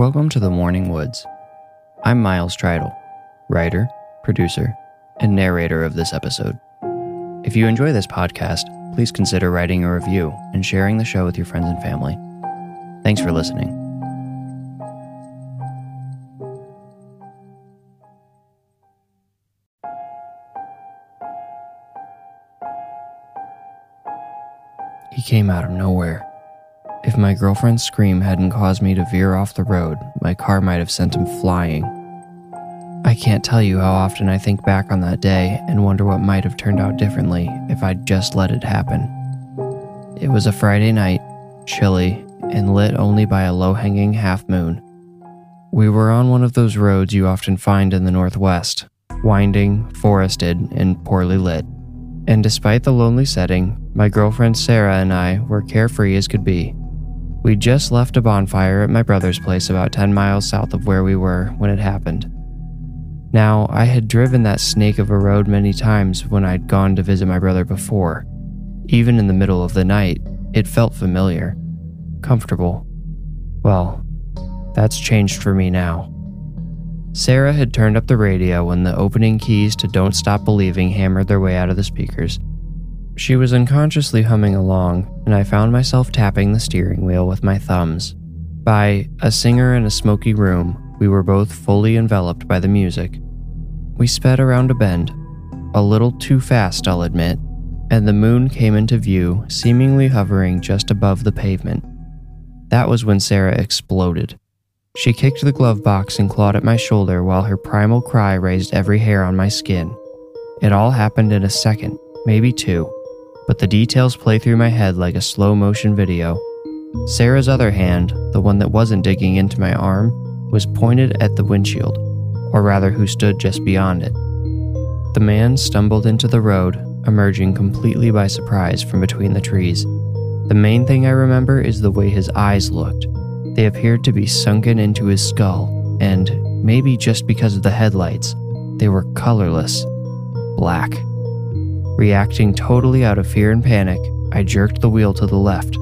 Welcome to the Warning Woods. I'm Miles Tritle, writer, producer, and narrator of this episode. If you enjoy this podcast, please consider writing a review and sharing the show with your friends and family. Thanks for listening. He came out of nowhere. If my girlfriend's scream hadn't caused me to veer off the road, my car might have sent him flying. I can't tell you how often I think back on that day and wonder what might have turned out differently if I'd just let it happen. It was a Friday night, chilly, and lit only by a low hanging half moon. We were on one of those roads you often find in the Northwest, winding, forested, and poorly lit. And despite the lonely setting, my girlfriend Sarah and I were carefree as could be. We'd just left a bonfire at my brother's place about 10 miles south of where we were when it happened. Now, I had driven that snake of a road many times when I'd gone to visit my brother before. Even in the middle of the night, it felt familiar, comfortable. Well, that's changed for me now. Sarah had turned up the radio when the opening keys to Don't Stop Believing hammered their way out of the speakers. She was unconsciously humming along, and I found myself tapping the steering wheel with my thumbs. By A Singer in a Smoky Room, we were both fully enveloped by the music. We sped around a bend, a little too fast, I'll admit, and the moon came into view, seemingly hovering just above the pavement. That was when Sarah exploded. She kicked the glove box and clawed at my shoulder while her primal cry raised every hair on my skin. It all happened in a second, maybe two, but the details play through my head like a slow motion video. Sarah's other hand, the one that wasn't digging into my arm, was pointed at the windshield, or rather, who stood just beyond it. The man stumbled into the road, emerging completely by surprise from between the trees. The main thing I remember is the way his eyes looked. They appeared to be sunken into his skull, and, maybe just because of the headlights, they were colorless black. Reacting totally out of fear and panic, I jerked the wheel to the left.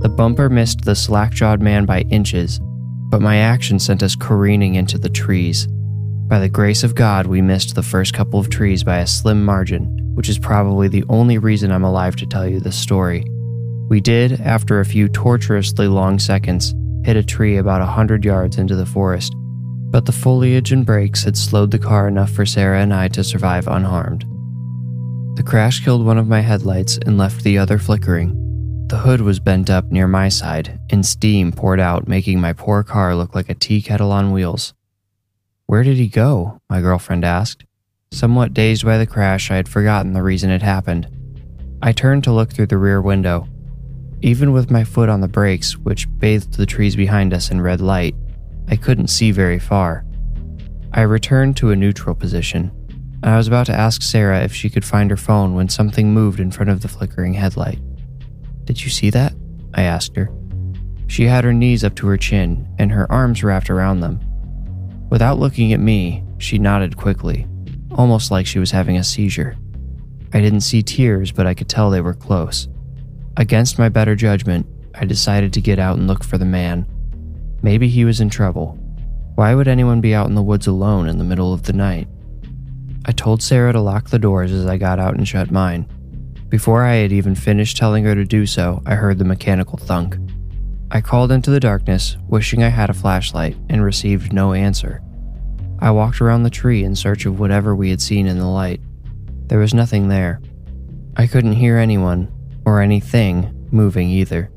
The bumper missed the slack jawed man by inches, but my action sent us careening into the trees. By the grace of God, we missed the first couple of trees by a slim margin, which is probably the only reason I'm alive to tell you this story. We did, after a few torturously long seconds, hit a tree about a hundred yards into the forest, but the foliage and brakes had slowed the car enough for Sarah and I to survive unharmed. The crash killed one of my headlights and left the other flickering, the hood was bent up near my side, and steam poured out, making my poor car look like a tea kettle on wheels. Where did he go? My girlfriend asked. Somewhat dazed by the crash, I had forgotten the reason it happened. I turned to look through the rear window. Even with my foot on the brakes, which bathed the trees behind us in red light, I couldn't see very far. I returned to a neutral position, I was about to ask Sarah if she could find her phone when something moved in front of the flickering headlight. Did you see that? I asked her. She had her knees up to her chin and her arms wrapped around them. Without looking at me, she nodded quickly, almost like she was having a seizure. I didn't see tears, but I could tell they were close. Against my better judgment, I decided to get out and look for the man. Maybe he was in trouble. Why would anyone be out in the woods alone in the middle of the night? I told Sarah to lock the doors as I got out and shut mine. Before I had even finished telling her to do so, I heard the mechanical thunk. I called into the darkness, wishing I had a flashlight, and received no answer. I walked around the tree in search of whatever we had seen in the light. There was nothing there. I couldn't hear anyone, or anything, moving either.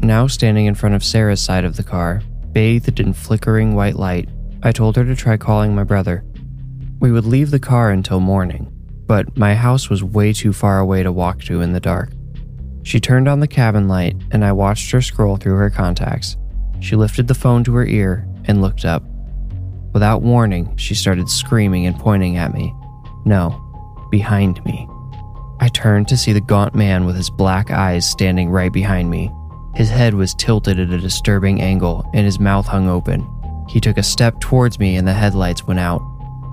Now standing in front of Sarah's side of the car, bathed in flickering white light, I told her to try calling my brother. We would leave the car until morning but my house was way too far away to walk to in the dark. She turned on the cabin light, and I watched her scroll through her contacts. She lifted the phone to her ear and looked up. Without warning, she started screaming and pointing at me. No, behind me. I turned to see the gaunt man with his black eyes standing right behind me. His head was tilted at a disturbing angle and his mouth hung open. He took a step towards me and the headlights went out.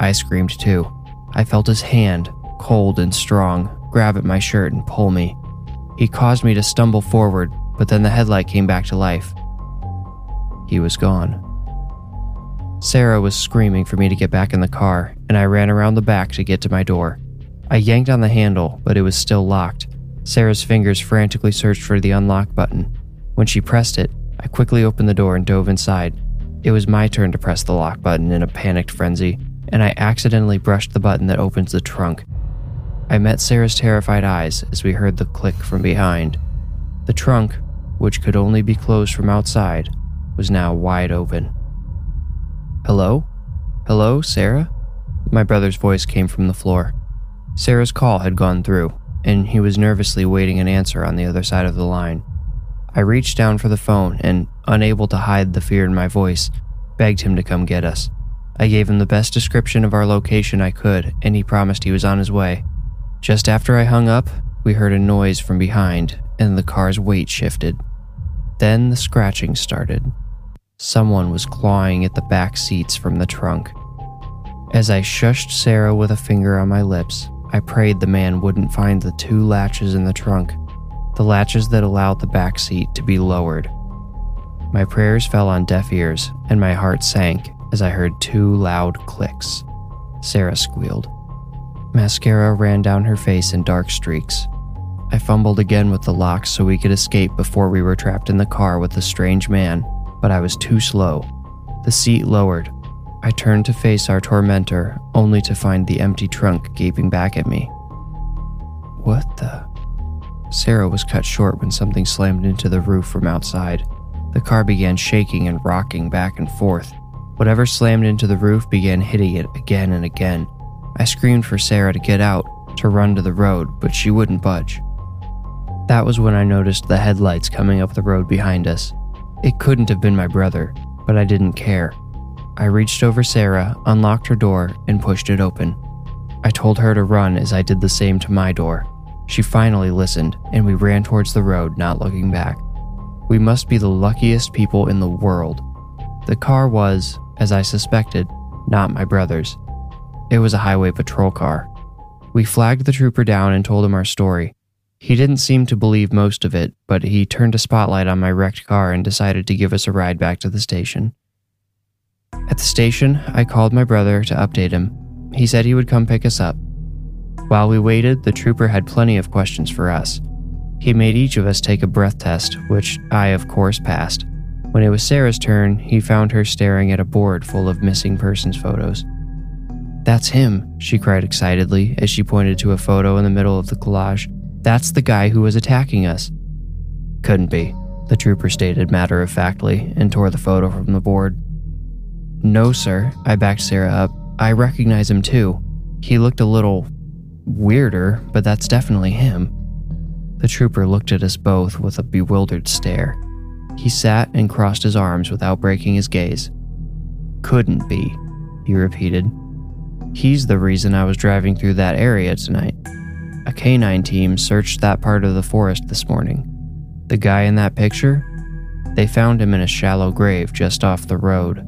I screamed too. I felt his hand, cold and strong, grab at my shirt and pull me. He caused me to stumble forward, but then the headlight came back to life. He was gone. Sarah was screaming for me to get back in the car, and I ran around the back to get to my door. I yanked on the handle, but it was still locked. Sarah's fingers frantically searched for the unlock button. When she pressed it, I quickly opened the door and dove inside. It was my turn to press the lock button in a panicked frenzy, and I accidentally brushed the button that opens the trunk. I met Sarah's terrified eyes as we heard the click from behind. The trunk, which could only be closed from outside, was now wide open. Hello? Hello, Sarah? My brother's voice came from the floor. Sarah's call had gone through, and he was nervously waiting an answer on the other side of the line. I reached down for the phone and, unable to hide the fear in my voice, begged him to come get us. I gave him the best description of our location I could, and he promised he was on his way. Just after I hung up, we heard a noise from behind, and the car's weight shifted. Then the scratching started. Someone was clawing at the back seats from the trunk. As I shushed Sarah with a finger on my lips, I prayed the man wouldn't find the two latches in the trunk the latches that allowed the back seat to be lowered. My prayers fell on deaf ears, and my heart sank as I heard two loud clicks. Sarah squealed. Mascara ran down her face in dark streaks. I fumbled again with the lock so we could escape before we were trapped in the car with the strange man, but I was too slow. The seat lowered. I turned to face our tormentor, only to find the empty trunk gaping back at me. What the? Sarah was cut short when something slammed into the roof from outside. The car began shaking and rocking back and forth. Whatever slammed into the roof began hitting it again and again. I screamed for Sarah to get out, to run to the road, but she wouldn't budge. That was when I noticed the headlights coming up the road behind us. It couldn't have been my brother, but I didn't care. I reached over Sarah, unlocked her door, and pushed it open. I told her to run as I did the same to my door. She finally listened, and we ran towards the road, not looking back. We must be the luckiest people in the world. The car was, as I suspected, not my brother's. It was a highway patrol car. We flagged the trooper down and told him our story. He didn't seem to believe most of it, but he turned a spotlight on my wrecked car and decided to give us a ride back to the station. At the station, I called my brother to update him. He said he would come pick us up. While we waited, the trooper had plenty of questions for us. He made each of us take a breath test, which I, of course, passed. When it was Sarah's turn, he found her staring at a board full of missing persons photos. That's him, she cried excitedly as she pointed to a photo in the middle of the collage. That's the guy who was attacking us. Couldn't be, the trooper stated matter of factly and tore the photo from the board. No, sir, I backed Sarah up. I recognize him too. He looked a little weirder, but that's definitely him. The trooper looked at us both with a bewildered stare. He sat and crossed his arms without breaking his gaze. Couldn't be, he repeated. He's the reason I was driving through that area tonight. A canine team searched that part of the forest this morning. The guy in that picture? They found him in a shallow grave just off the road.